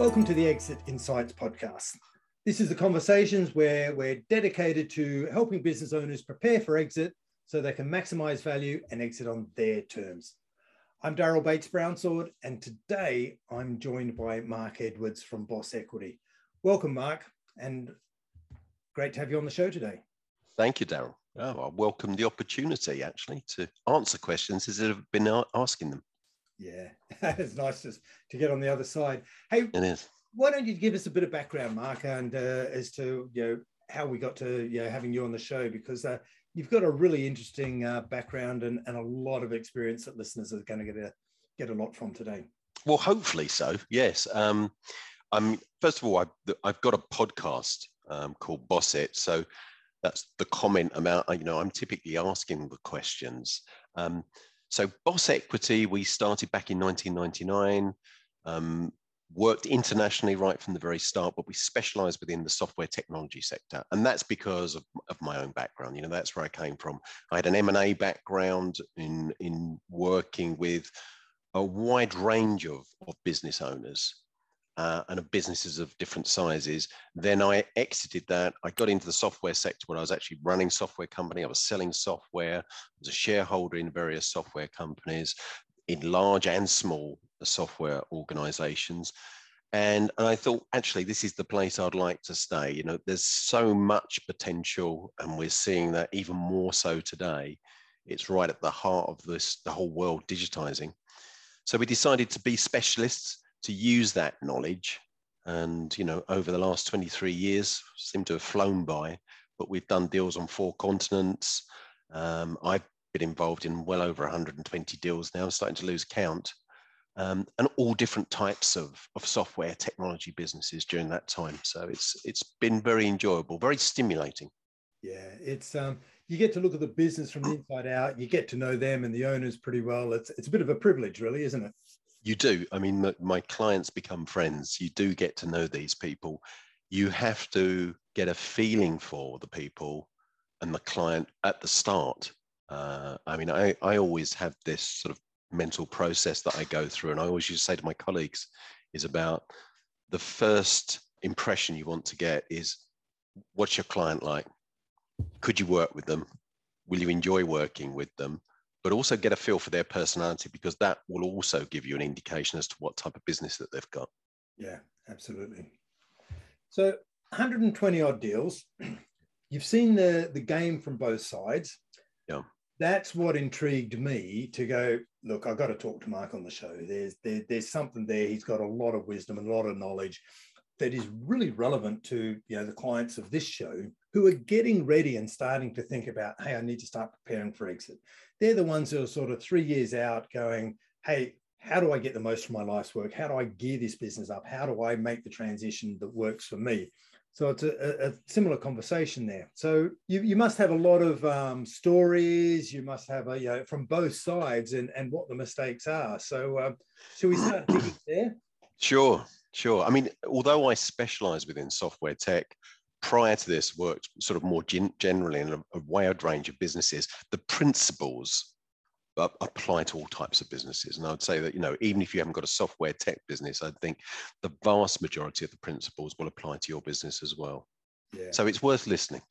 Welcome to the Exit Insights podcast. This is the conversations where we're dedicated to helping business owners prepare for exit so they can maximize value and exit on their terms. I'm Daryl Bates Brownsword, and today I'm joined by Mark Edwards from Boss Equity. Welcome, Mark, and great to have you on the show today. Thank you, Daryl. Oh, I welcome the opportunity actually to answer questions as I've been asking them. Yeah, it's nice to, to get on the other side. Hey, it is. Why don't you give us a bit of background, Mark, and uh, as to you know how we got to you know having you on the show because uh, you've got a really interesting uh, background and, and a lot of experience that listeners are going to get a get a lot from today. Well, hopefully so. Yes. Um, I'm first of all, I've, I've got a podcast um, called Boss It. So that's the comment about you know I'm typically asking the questions. Um, so Boss Equity, we started back in 1999. Um, worked internationally right from the very start, but we specialized within the software technology sector. And that's because of, of, my own background. You know, that's where I came from. I had an M&A background in, in working with a wide range of, of business owners uh, and of businesses of different sizes. Then I exited that. I got into the software sector where I was actually running software company. I was selling software. I was a shareholder in various software companies in large and small software organizations. And, and I thought, actually, this is the place I'd like to stay. You know, there's so much potential, and we're seeing that even more so today. It's right at the heart of this, the whole world digitizing. So we decided to be specialists, to use that knowledge. And, you know, over the last 23 years, seem to have flown by, but we've done deals on four continents. Um, I've been involved in well over 120 deals now, I'm starting to lose count, um, and all different types of, of software technology businesses during that time. So it's it's been very enjoyable, very stimulating. Yeah, it's um, you get to look at the business from the inside out. You get to know them and the owners pretty well. It's it's a bit of a privilege, really, isn't it? You do. I mean, my clients become friends. You do get to know these people. You have to get a feeling for the people and the client at the start uh, I mean, I, I always have this sort of mental process that I go through, and I always used to say to my colleagues, is about the first impression you want to get is what's your client like? Could you work with them? Will you enjoy working with them? But also get a feel for their personality because that will also give you an indication as to what type of business that they've got. Yeah, absolutely. So 120 odd deals. You've seen the, the game from both sides. Yeah that's what intrigued me to go look i've got to talk to mark on the show there's there, there's something there he's got a lot of wisdom and a lot of knowledge that is really relevant to you know the clients of this show who are getting ready and starting to think about hey i need to start preparing for exit they're the ones who are sort of three years out going hey how do i get the most from my life's work how do i gear this business up how do i make the transition that works for me so it's a, a, similar conversation there. So you, you must have a lot of um, stories. You must have a you know, from both sides and, and what the mistakes are. So um, should we start digging there? Sure, sure. I mean, although I specialize within software tech, prior to this worked sort of more gen- generally in a, a wide range of businesses. The principles apply to all types of businesses. And I would say that, you know, even if you haven't got a software tech business, I think the vast majority of the principles will apply to your business as well. Yeah. So it's worth listening.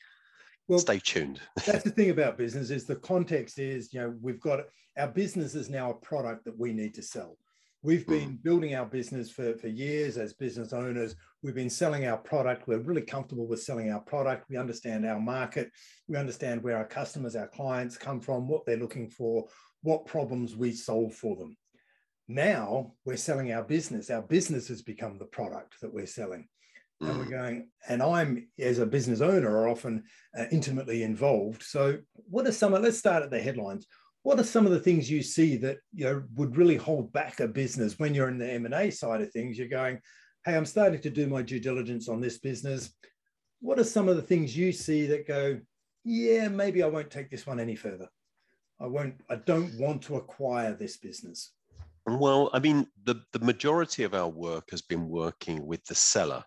Well, stay tuned. that's the thing about business is the context is, you know, we've got our business is now a product that we need to sell. We've hmm. been mm. building our business for, for years as business owners. We've been selling our product. We're really comfortable with selling our product. We understand our market. We understand where our customers, our clients come from, what they're looking for, what problems we solve for them. Now we're selling our business. Our business has become the product that we're selling. And we're mm. going, and I'm, as a business owner, are often uh, intimately involved. So, what are some of, let's start at the headlines. What are some of the things you see that you know would really hold back a business when you're in the M&A side of things? You're going, hey, I'm starting to do my due diligence on this business. What are some of the things you see that go, yeah, maybe I won't take this one any further? I won't, I don't want to acquire this business? Well, I mean, the, the majority of our work has been working with the seller.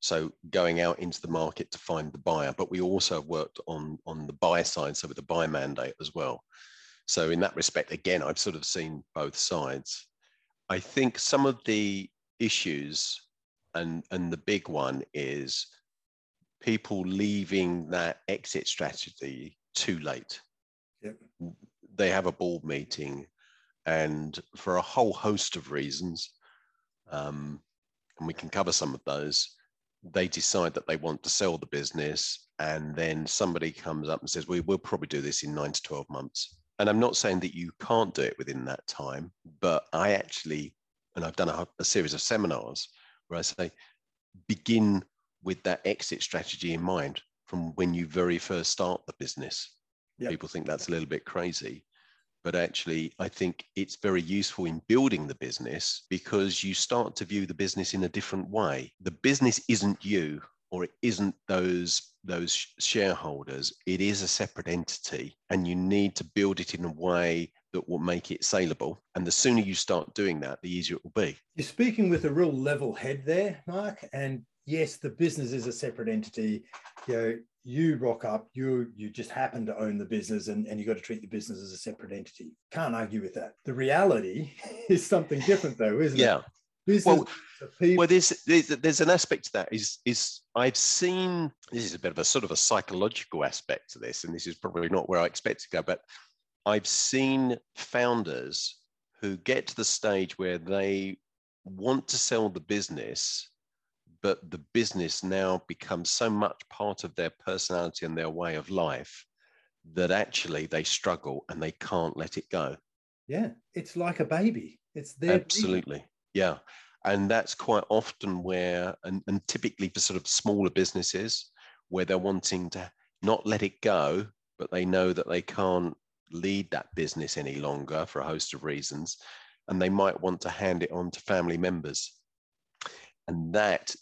So going out into the market to find the buyer, but we also have worked on, on the buyer side, so with the buy mandate as well. So in that respect, again, I've sort of seen both sides. I think some of the issues and and the big one is people leaving that exit strategy too late. Yep. They have a board meeting, and for a whole host of reasons, um, and we can cover some of those, they decide that they want to sell the business, and then somebody comes up and says, "We will probably do this in nine to twelve months." And I'm not saying that you can't do it within that time, but I actually, and I've done a, a series of seminars where I say, begin with that exit strategy in mind from when you very first start the business. Yep. People think that's a little bit crazy, but actually, I think it's very useful in building the business because you start to view the business in a different way. The business isn't you or it isn't those those shareholders it is a separate entity and you need to build it in a way that will make it saleable and the sooner you start doing that the easier it will be you're speaking with a real level head there mark and yes, the business is a separate entity. You know, you rock up, you you just happen to own the business and, and you got to treat the business as a separate entity. Can't argue with that. The reality is something different though, isn't it? yeah. it? Business well, well there's, there's there's an aspect to that is is I've seen this is a bit of a sort of a psychological aspect to this, and this is probably not where I expect to go, but I've seen founders who get to the stage where they want to sell the business but the business now becomes so much part of their personality and their way of life that actually they struggle and they can't let it go. Yeah, it's like a baby. It's there. Absolutely. Baby. Yeah. And that's quite often where, and, and typically for sort of smaller businesses, where they're wanting to not let it go, but they know that they can't lead that business any longer for a host of reasons. And they might want to hand it on to family members. And that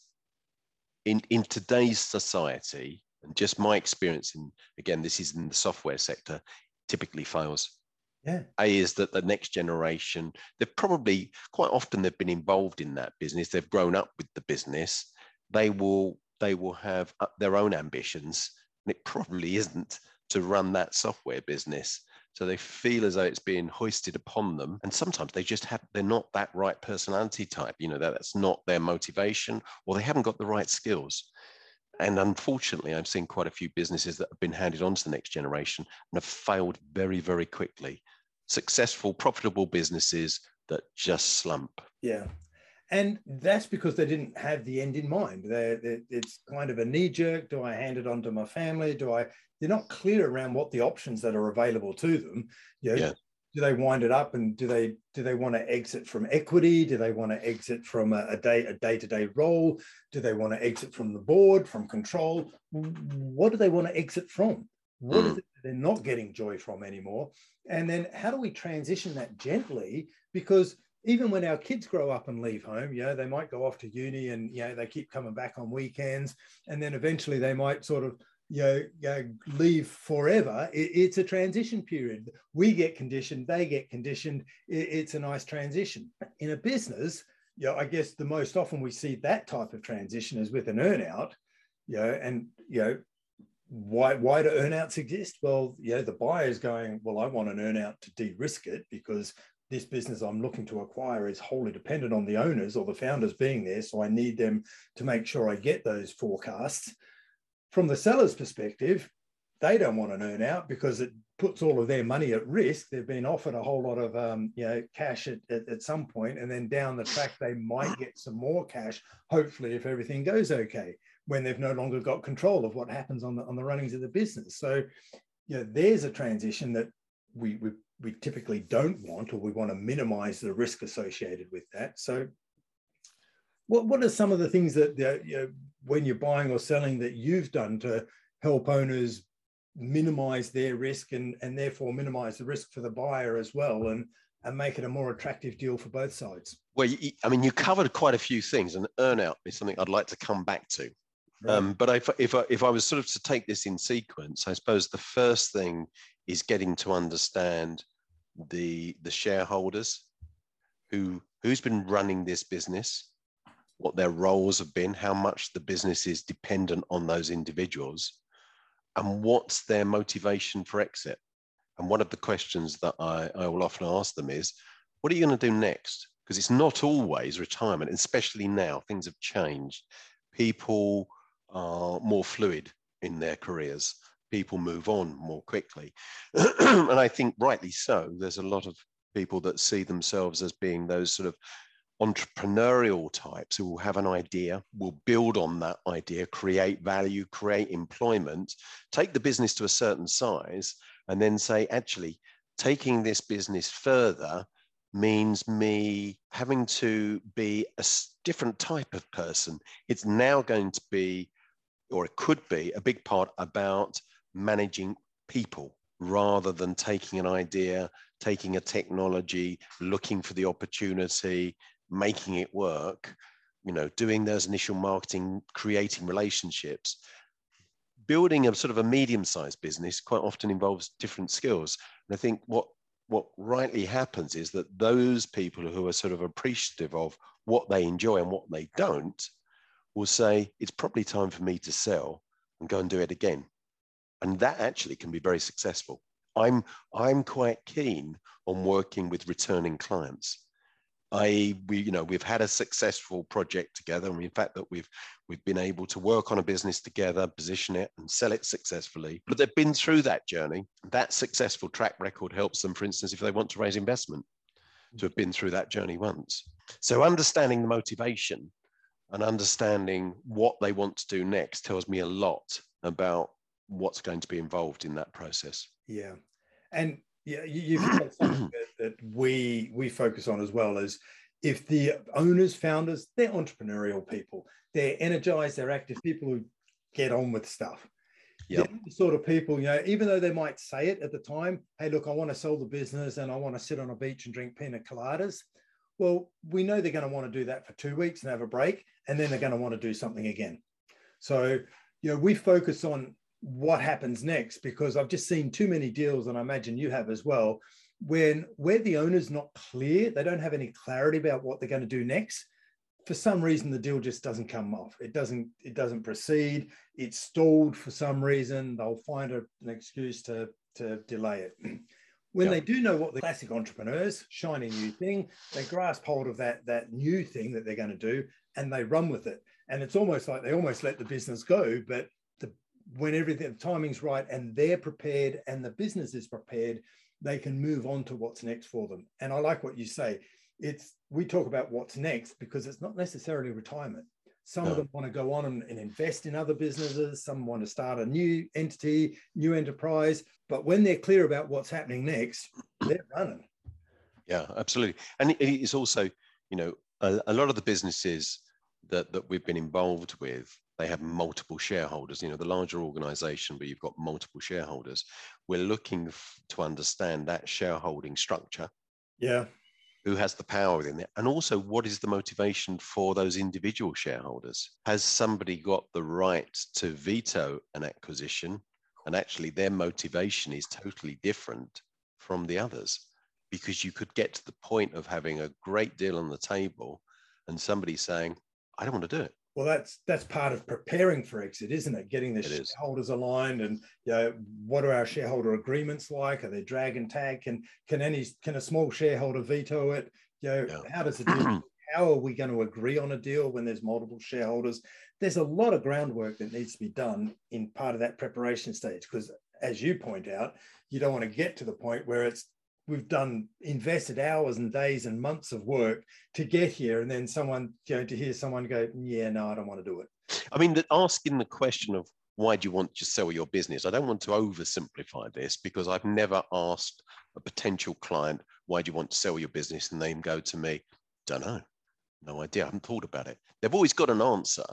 in, in today's society, and just my experience in, again, this is in the software sector, typically fails. Yeah. A is that the next generation, they've probably quite often they've been involved in that business. They've grown up with the business. They will they will have uh, their own ambitions, and it probably isn't to run that software business. So they feel as though it's being hoisted upon them. And sometimes they just have, they're not that right personality type. You know, that, that's not their motivation or they haven't got the right skills. And unfortunately, I've seen quite a few businesses that have been handed on to the next generation and have failed very, very quickly. Successful, profitable businesses that just slump. Yeah. And that's because they didn't have the end in mind. They're, they're, it's kind of a knee jerk. Do I hand it on to my family? Do I they're not clear around what the options that are available to them. You know, yeah. Do they wind it up and do they do they want to exit from equity? Do they want to exit from a, a day a day to day role? Do they want to exit from the board, from control? What do they want to exit from? What mm. is it they're not getting joy from anymore? And then how do we transition that gently? Because even when our kids grow up and leave home, you know, they might go off to uni and, you know, they keep coming back on weekends. And then eventually they might sort of you know, you know leave forever. It, it's a transition period. We get conditioned, they get conditioned. It, it's a nice transition. In a business, you know, I guess the most often we see that type of transition is with an earnout, you know, and you know, why why do earnouts exist? Well, you know, the buyer is going, well, I want an earnout to de-risk it because this business I'm looking to acquire is wholly dependent on the owners or the founders being there. So I need them to make sure I get those forecasts from the seller's perspective, they don't want an earn out because it puts all of their money at risk. They've been offered a whole lot of um, you know cash at, at, at, some point, and then down the track they might get some more cash. Hopefully, if everything goes okay, when they've no longer got control of what happens on the on the runnings of the business. So, you know, there's a transition that we we we typically don't want, or we want to minimize the risk associated with that. So, what what are some of the things that you know, when you're buying or selling that you've done to help owners minimize their risk and, and therefore minimize the risk for the buyer as well and, and make it a more attractive deal for both sides? Well, you, I mean, you covered quite a few things, and earnout is something I'd like to come back to. Right. Um, but if, if, I, if I was sort of to take this in sequence, I suppose the first thing is getting to understand the the shareholders who who's been running this business what their roles have been, how much the business is dependent on those individuals, and what's their motivation for exit. And one of the questions that I, I will often ask them is, what are you going to do next? because it's not always retirement, especially now. Things have changed. People are more fluid in their careers. People move on more quickly. and I think rightly so. There's a lot of people that see themselves as being those sort of entrepreneurial types who will have an idea, will build on that idea, create value, create employment, take the business to a certain size, and then say, actually, taking this business further means me having to be a different type of person. It's now going to be, or it could be, a big part about managing people rather than taking an idea, taking a technology, looking for the opportunity, making it work, you know, doing those initial marketing, creating relationships. Building a sort of a medium-sized business quite often involves different skills. And I think what what rightly happens is that those people who are sort of appreciative of what they enjoy and what they don't will say, it's probably time for me to sell and go and do it again. And that actually can be very successful. I'm, I'm quite keen on working with returning clients. I we you know we've had a successful project together, and in fact that we've we've been able to work on a business together, position it, and sell it successfully. But they've been through that journey. That successful track record helps them, for instance, if they want to raise investment, to have been through that journey once. So understanding the motivation and understanding what they want to do next tells me a lot about what's going to be involved in that process. Yeah, and yeah, you, have got something that, that we we focus on as well as if the owners, founders, they're entrepreneurial people. They're energized, they're active people who get on with stuff. Yeah. The sort of people, you know, even though they might say it at the time, hey, look, I want to sell the business and I want to sit on a beach and drink pina coladas. Well, we know they're going to want to do that for two weeks and have a break, and then they're going to want to do something again. So, you know, we focus on what happens next because I've just seen too many deals, and I imagine you have as well, when where the owner's not clear, they don't have any clarity about what they're going to do next. For some reason, the deal just doesn't come off. It doesn't. It doesn't proceed. It's stalled for some reason. They'll find a, an excuse to to delay it. when yep. they do know what the classic entrepreneurs shiny new thing they grasp hold of that that new thing that they're going to do and they run with it and it's almost like they almost let the business go but when everything the timing's right and they're prepared and the business is prepared, they can move on to what's next for them. And I like what you say. It's we talk about what's next because it's not necessarily retirement. Some no. of them want to go on and, and, invest in other businesses. Some want to start a new entity, new enterprise. But when they're clear about what's happening next, they're running. Yeah, absolutely. And it's also, you know, a, a lot of the businesses that that we've been involved with they have multiple shareholders. You know, the larger organization where you've got multiple shareholders, we're looking f- to understand that shareholding structure. Yeah. Who has the power within it? And also, what is the motivation for those individual shareholders? Has somebody got the right to veto an acquisition? And actually, their motivation is totally different from the others because you could get to the point of having a great deal on the table and somebody saying, I don't want to do it. Well, that's that's part of preparing for exit, isn't it? Getting the it shareholders is. aligned, and you know, what are our shareholder agreements like? Are they drag and tag? Can can any can a small shareholder veto it? You know, yeah. how does it do? how are we going to agree on a deal when there's multiple shareholders? There's a lot of groundwork that needs to be done in part of that preparation stage because, as you point out, you don't want to get to the point where it's we've done invested hours and days and months of work to get here and then someone you know to hear someone go yeah no i don't want to do it. I mean asking the question of why do you want to sell your business i don't want to oversimplify this because i've never asked a potential client why do you want to sell your business? and they go to me don't know. No idea. I haven't thought about it. They've always got an answer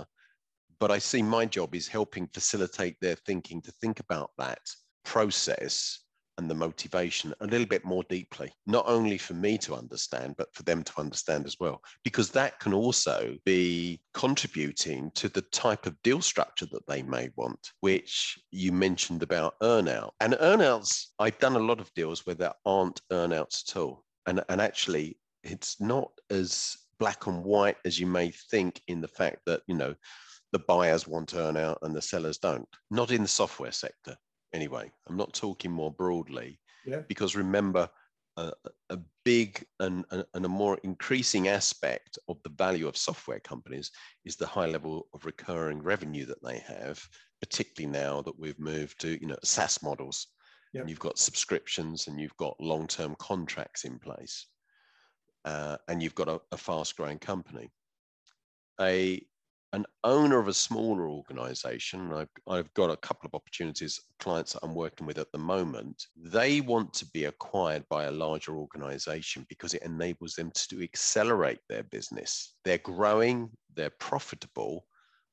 but i see my job is helping facilitate their thinking to think about that process and the motivation a little bit more deeply, not only for me to understand, but for them to understand as well, because that can also be contributing to the type of deal structure that they may want, which you mentioned about earnout. And earnouts, I've done a lot of deals where there aren't earnouts at all. And, and actually, it's not as black and white as you may think in the fact that, you know, the buyers want earnout and the sellers don't. Not in the software sector anyway. I'm not talking more broadly. Yeah. Because remember, a, a big and, and a more increasing aspect of the value of software companies is the high level of recurring revenue that they have, particularly now that we've moved to you know SaaS models. Yep. And you've got subscriptions and you've got long-term contracts in place, uh, and you've got a, a fast-growing company. A an owner of a smaller organization, I've, I've got a couple of opportunities, clients that I'm working with at the moment, they want to be acquired by a larger organization because it enables them to accelerate their business. They're growing, they're profitable,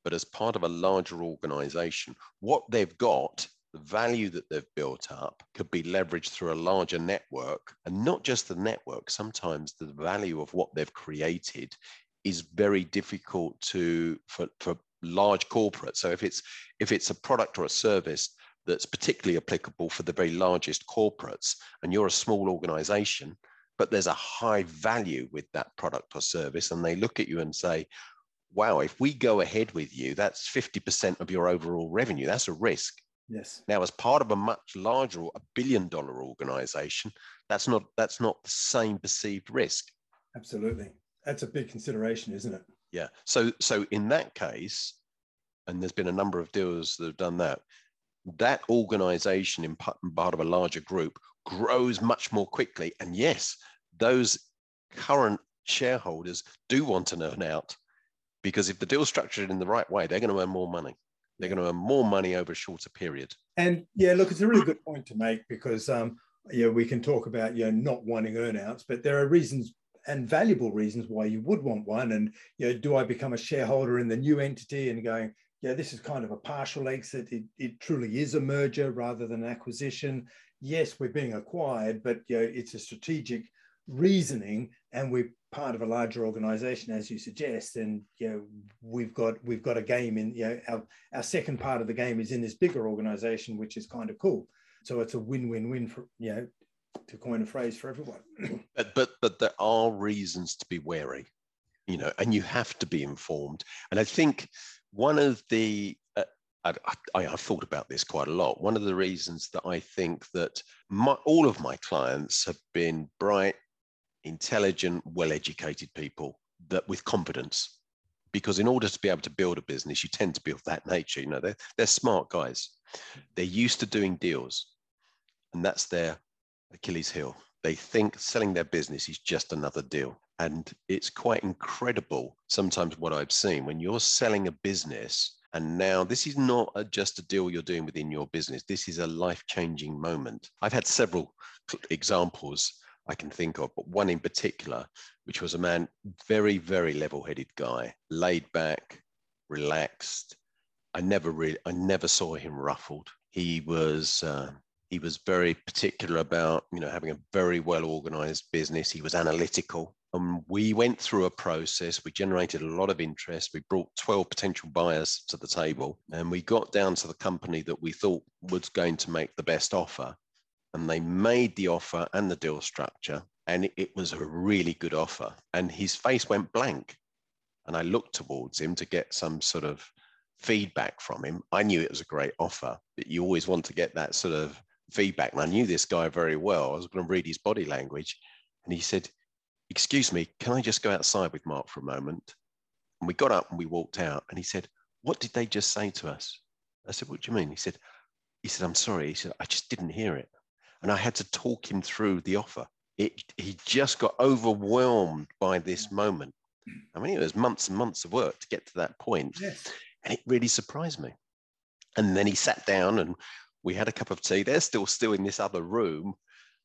but as part of a larger organization, what they've got the value that they've built up could be leveraged through a larger network and not just the network sometimes the value of what they've created is very difficult to for, for large corporates. So if it's if it's a product or a service that's particularly applicable for the very largest corporates, and you're a small organization, but there's a high value with that product or service, and they look at you and say, wow, if we go ahead with you, that's 50% of your overall revenue. That's a risk. Yes. Now, as part of a much larger, a billion dollar organization, that's not that's not the same perceived risk. Absolutely that's a big consideration, isn't it? Yeah. So so in that case, and there's been a number of deals that have done that. That organization in part of a larger group grows much more quickly. And yes, those current shareholders do want to earn out because if the deal's structured in the right way, they're going to earn more money. They're going to earn more money over a shorter period. And yeah, look, it's a really good point to make because um, yeah, we can talk about you know not wanting earnouts, but there are reasons and valuable reasons why you would want one. And you know, do I become a shareholder in the new entity and going, yeah, this is kind of a partial exit. It, it truly is a merger rather than an acquisition. Yes, we're being acquired, but you know, it's a strategic reasoning, and we're part of a larger organization, as you suggest. And you know, we've got we've got a game in you know our, our second part of the game is in this bigger organization, which is kind of cool. So it's a win-win-win for you know to coin a phrase for everyone. but, but but there are reasons to be wary, you know, and you have to be informed. And I think one of the uh, I, I, have thought about this quite a lot. One of the reasons that I think that my, all of my clients have been bright, intelligent, well-educated people that with confidence. Because in order to be able to build a business, you tend to be of that nature. You know, they're, they're smart guys. They're used to doing deals, and that's their Achilles heel. They think selling their business is just another deal. And it's quite incredible sometimes what I've seen when you're selling a business. And now this is not a, just a deal you're doing within your business. This is a life changing moment. I've had several examples I can think of, but one in particular, which was a man, very, very level headed guy, laid back, relaxed. I never really, I never saw him ruffled. He was, uh, he was very particular about, you know, having a very well organized business. He was analytical. And we went through a process. We generated a lot of interest. We brought 12 potential buyers to the table, and we got down to the company that we thought was going to make the best offer. And they made the offer and the deal structure, and it was a really good offer. And his face went blank. And I looked towards him to get some sort of feedback from him. I knew it was a great offer, but you always want to get that sort of feedback. And I knew this guy very well. I was going to read his body language. And he said, Excuse me, can I just go outside with Mark for a moment? And we got up and we walked out. And he said, What did they just say to us? I said, What do you mean? He said, he said, I'm sorry. He said, I just didn't hear it. And I had to talk him through the offer. It, he just got overwhelmed by this mm. moment. I mean, it was months and months of work to get to that point. Yes. And it really surprised me. And then he sat down and we had a cup of tea. They're still still in this other room.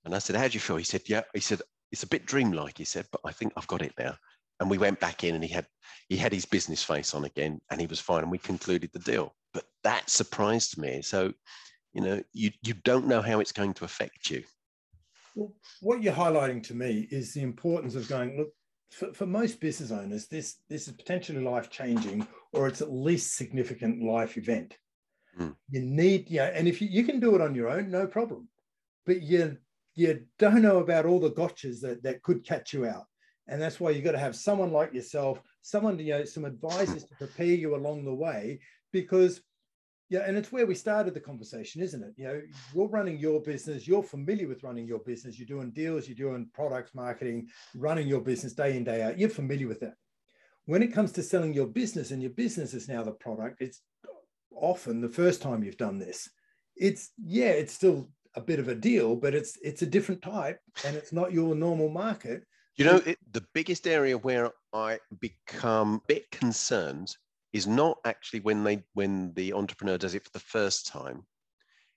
And I said, How do you feel? He said, Yeah. He said, It's a bit dreamlike, he said, but I think I've got it now. And we went back in and he had he had his business face on again and he was fine. And we concluded the deal. But that surprised me. So, you know, you you don't know how it's going to affect you. Well, what you're highlighting to me is the importance of going, look, for, for most business owners, this this is potentially life changing, or it's at least significant life event. Mm. You need, yeah, and if you, you can do it on your own, no problem. But you you don't know about all the gotchas that, that could catch you out. And that's why you've got to have someone like yourself, someone, you know, some advisors to prepare you along the way, because Yeah, and it's where we started the conversation, isn't it? You know, you're running your business, you're familiar with running your business, you're doing deals, you're doing products marketing, running your business day in, day out. You're familiar with that. When it comes to selling your business and your business is now the product, it's often the first time you've done this. It's yeah, it's still a bit of a deal, but it's it's a different type and it's not your normal market. You know, it, the biggest area where I become a bit concerned is not actually when they when the entrepreneur does it for the first time.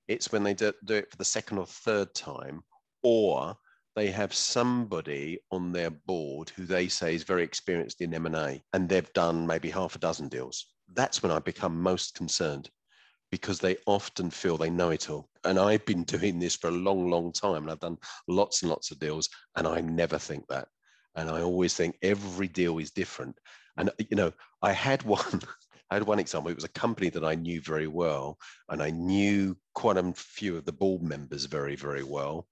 It's when they do, do it for the second or third time, or they have somebody on their board who they say is very experienced in M&A and they've done maybe half a dozen deals. That's when I become most concerned because they often feel they know it all. And I've been doing this for a long, long time and I've done lots and lots of deals and I never think that. And I always think every deal is different. And, you know, I had one. I had one example. It was a company that I knew very well, and I knew quite a few of the board members very, very well.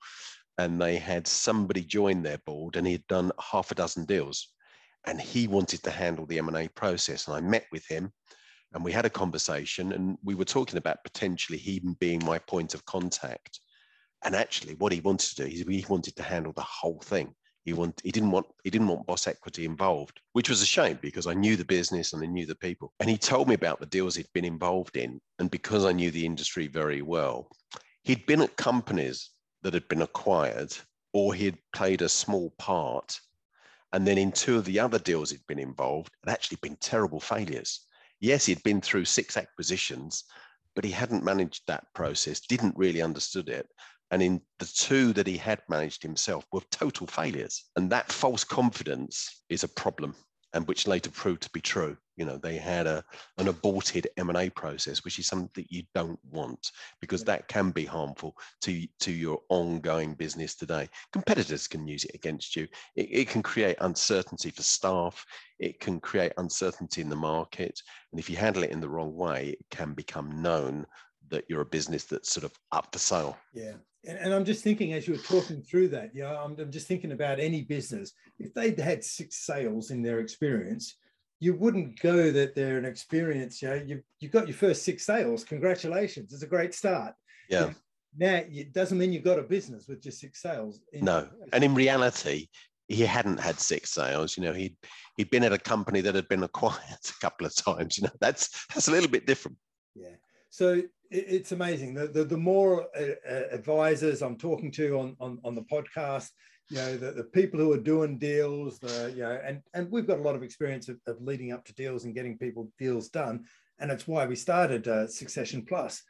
And they had somebody join their board, and he had done half a dozen deals, and he wanted to handle the M&A process. And I met with him, and we had a conversation and we were talking about potentially him being my point of contact and actually what he wanted to do is he wanted to handle the whole thing he want he didn't want he didn't want boss equity involved which was a shame because i knew the business and i knew the people and he told me about the deals he'd been involved in and because i knew the industry very well he'd been at companies that had been acquired or he had played a small part and then in two of the other deals he'd been involved had actually been terrible failures yes, he'd been through six acquisitions, but he hadn't managed that process, didn't really understood it. And in the two that he had managed himself were total failures. And that false confidence is a problem and which later proved to be true. You know, they had a an aborted M&A process, which is something that you don't want because that can be harmful to, to your ongoing business today. Competitors can use it against you. It, it can create uncertainty for staff. It can create uncertainty in the market. And if you handle it in the wrong way, it can become known that you're a business that's sort of up for sale. Yeah. And, and I'm just thinking as you were talking through that, you know, I'm, I'm just thinking about any business. If they'd had six sales in their experience, you wouldn't go that they're an experience. You know, you've, you've got your first six sales. Congratulations. It's a great start. Yeah. Now, it doesn't mean you've got a business with just six sales. no. And in reality, he hadn't had six sales. You know, he'd he'd been at a company that had been acquired a couple of times. You know, that's that's a little bit different. Yeah. So it's amazing. The, the, the more uh, uh, advisors I'm talking to on, on, on the podcast, you know, the, the people who are doing deals, the, you know, and, and we've got a lot of experience of, of leading up to deals and getting people deals done. And it's why we started uh, Succession Plus.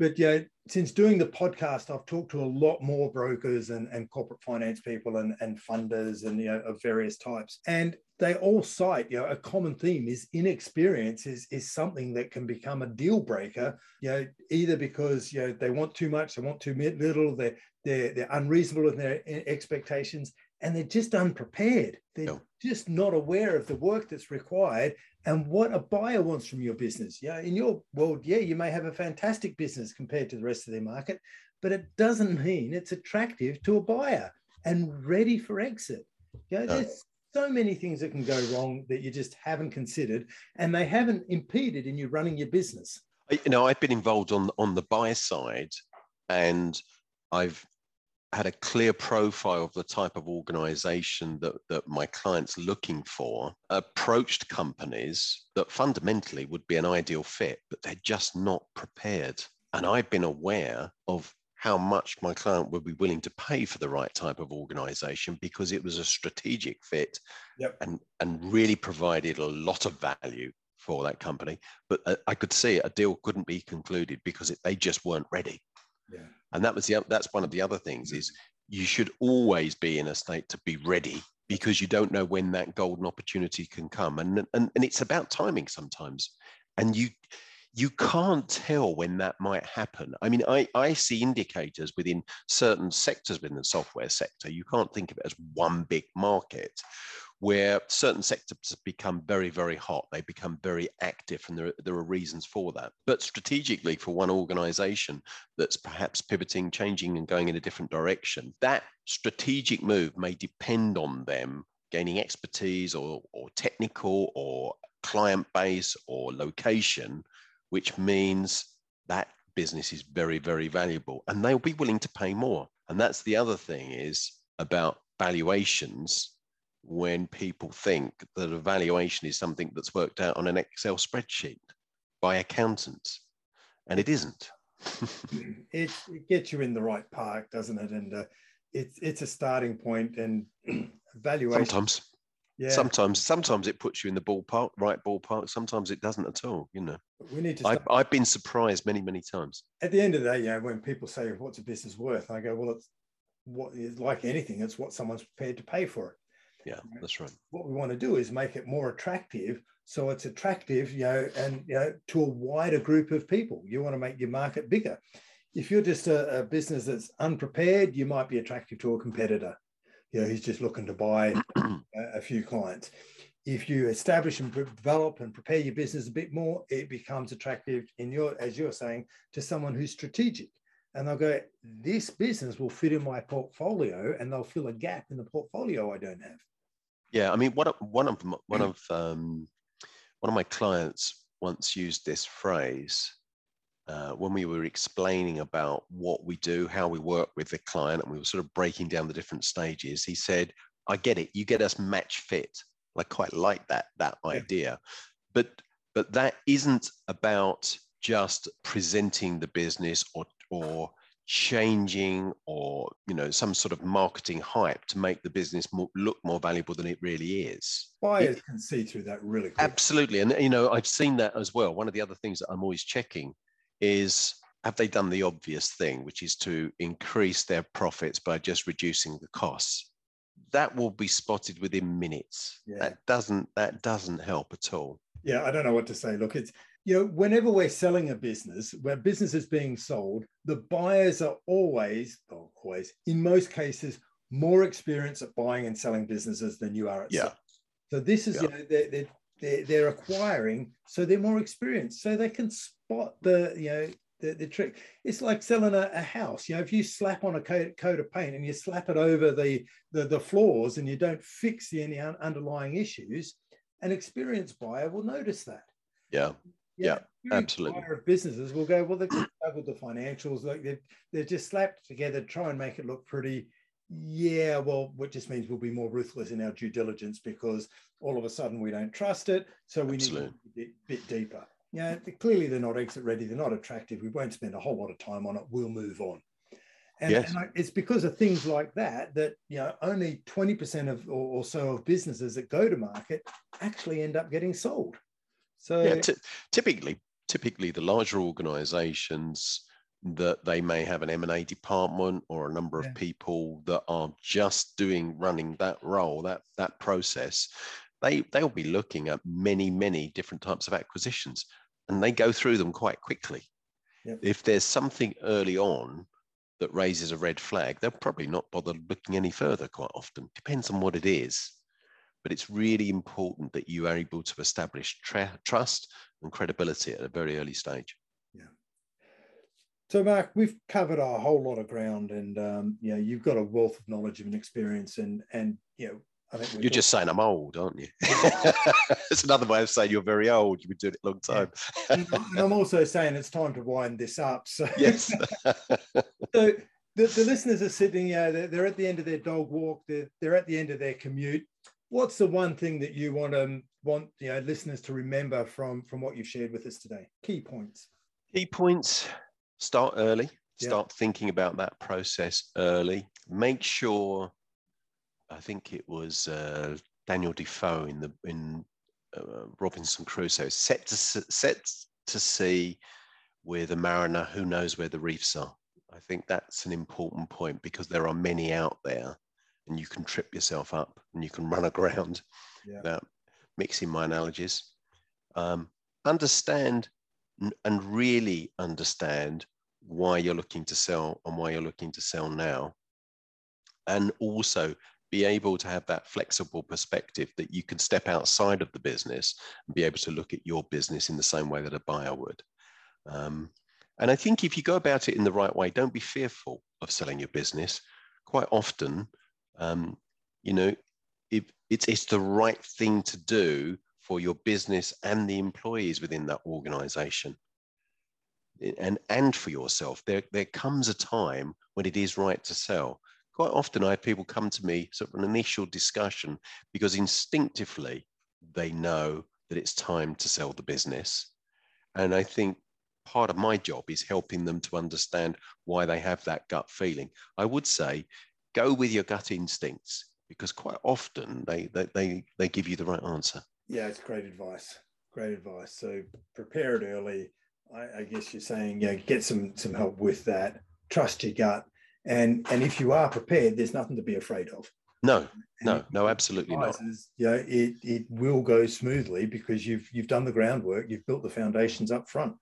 But yeah, since doing the podcast, I've talked to a lot more brokers and, and corporate finance people and, and funders and you know of various types. And they all cite, you know, a common theme is inexperience is, is something that can become a deal breaker, you know, either because you know they want too much, they want too little, they're they're, they're unreasonable in their expectations, and they're just unprepared. They're no. just not aware of the work that's required and what a buyer wants from your business. Yeah, in your world, yeah, you may have a fantastic business compared to the rest of their market, but it doesn't mean it's attractive to a buyer and ready for exit. Yeah, no. there's so many things that can go wrong that you just haven't considered, and they haven't impeded in you running your business. You know, I've been involved on on the buy side, and I've had a clear profile of the type of organization that, that my clients looking for approached companies that fundamentally would be an ideal fit but they're just not prepared and i've been aware of how much my client would be willing to pay for the right type of organization because it was a strategic fit yep. and, and really provided a lot of value for that company but uh, i could see a deal couldn't be concluded because it, they just weren't ready yeah. And that was the that's one of the other things is you should always be in a state to be ready because you don't know when that golden opportunity can come. And and, and it's about timing sometimes. And you you can't tell when that might happen. I mean, I, I see indicators within certain sectors within the software sector. You can't think of it as one big market where certain sectors become very, very hot. They become very active, and there, there are reasons for that. But strategically, for one organization that's perhaps pivoting, changing, and going in a different direction, that strategic move may depend on them gaining expertise or, or technical or client base or location, which means that business is very, very valuable and they'll be willing to pay more. And that's the other thing is about valuations when people think that a valuation is something that's worked out on an Excel spreadsheet by accountants, and it isn't. it, it, gets you in the right park, doesn't it? And uh, it's it's a starting point and valuation. Sometimes, yeah. Sometimes, sometimes it puts you in the ballpark, right ballpark. Sometimes it doesn't at all. You know. We need to. I've, I've been surprised many, many times. At the end of the day, yeah, when people say, "What's a business worth?" I go, "Well, it's what is like anything. It's what someone's prepared to pay for it." Yeah, that's right. What we want to do is make it more attractive, so it's attractive, you know, and you know, to a wider group of people. You want to make your market bigger. If you're just a, a business that's unprepared, you might be attractive to a competitor. You know, he's just looking to buy a, a few clients. If you establish and develop and prepare your business a bit more, it becomes attractive in your, as you're saying, to someone who's strategic and they'll go, this business will fit in my portfolio and they'll fill a gap in the portfolio I don't have. Yeah, I mean, one of one of one of um, one of my clients once used this phrase uh, when we were explaining about what we do, how we work with the client, and we were sort of breaking down the different stages. He said, "I get it. You get us match fit. I quite like that that yeah. idea, but but that isn't about just presenting the business or or changing or you know some sort of marketing hype to make the business more, look more valuable than it really is buyers it, can see through that really quickly. absolutely and you know i've seen that as well one of the other things that i'm always checking is have they done the obvious thing which is to increase their profits by just reducing the costs that will be spotted within minutes yeah. that doesn't that doesn't help at all yeah i don't know what to say look it's you know, whenever we're selling a business, where business is being sold, the buyers are always, always, in most cases, more experienced at buying and selling businesses than you are at yeah. So this is, yeah. you know, they're, they're, they're acquiring, so they're more experienced, so they can spot the, you know, the, the trick. It's like selling a, a, house. You know, if you slap on a coat, coat of paint and you slap it over the, the, the floors and you don't fix the any underlying issues, an experienced buyer will notice that. Yeah yeah, absolutely. Businesses will go, well, they've struggled the financials, like they've, they're just slapped together, try and make it look pretty. Yeah, well, what just means we'll be more ruthless in our due diligence because all of a sudden we don't trust it. So we absolutely. need to be a bit deeper. Yeah, clearly they're not exit ready, they're not attractive. We won't spend a whole lot of time on it. We'll move on. And, yes. and it's because of things like that that you know only 20% of or, or so of businesses that go to market actually end up getting sold. So yeah, t- typically, typically the larger organizations that they may have an M&A department or a number of people that are just doing running that role, that that process, they they'll be looking at many many different types of acquisitions, and they go through them quite quickly. Yeah. If there's something early on that raises a red flag, they'll probably not bother looking any further. Quite often, depends on what it is but it's really important that you are able to establish tra- trust and credibility at a very early stage. Yeah. So, Mark, we've covered a whole lot of ground, and um, you know, you've got a wealth of knowledge and experience, and and you know, I think you're just saying I'm old, aren't you? it's another way of saying you're very old. You've been doing it a long time. and I'm also saying it's time to wind this up. So yes. so the, the listeners are sitting, you know, they're, they're at the end of their dog walk, they're, they're at the end of their commute what's the one thing that you want to want you know listeners to remember from from what you've shared with us today key points key points start early start yeah. thinking about that process early make sure i think it was uh, daniel defoe in the in uh, robinson crusoe set to set to sea with a mariner who knows where the reefs are i think that's an important point because there are many out there and you can trip yourself up and you can run aground yeah. without mixing my analogies. Um, understand and really understand why you're looking to sell and why you're looking to sell now. And also be able to have that flexible perspective that you can step outside of the business and be able to look at your business in the same way that a buyer would. Um, and I think if you go about it in the right way, don't be fearful of selling your business. Quite often, um, you know, it's, it's the right thing to do for your business and the employees within that organization. and and for yourself there there comes a time when it is right to sell quite often i have people come to me sort of an initial discussion because instinctively they know that it's time to sell the business. And i think part of my job is helping them to understand why they have that gut feeling. I would say go with your gut instincts because quite often they they they, they give you the right answer. Yeah it's great advice. Great advice. So prepare it early. I, I guess you're saying, yeah, get some some help with that. Trust your gut, and and if you are prepared, there's nothing to be afraid of. No, no, no, absolutely not. Yeah, you know, it it will go smoothly because you've you've done the groundwork, you've built the foundations up front.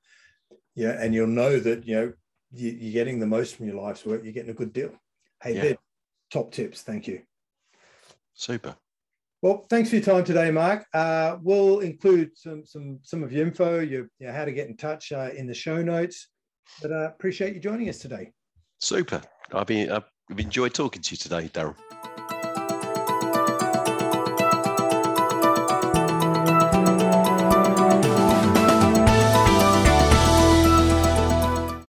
Yeah, and you'll know that you know you, are getting the most from your life's work. You're getting a good deal. Hey, yeah. top tips. Thank you. Super. Well, thanks for your time today, Mark. Uh, we'll include some some some of your info, your, your how to get in touch uh, in the show notes. But uh, appreciate you joining us today. Super. I've been uh, I've enjoyed talking to you today, Darren.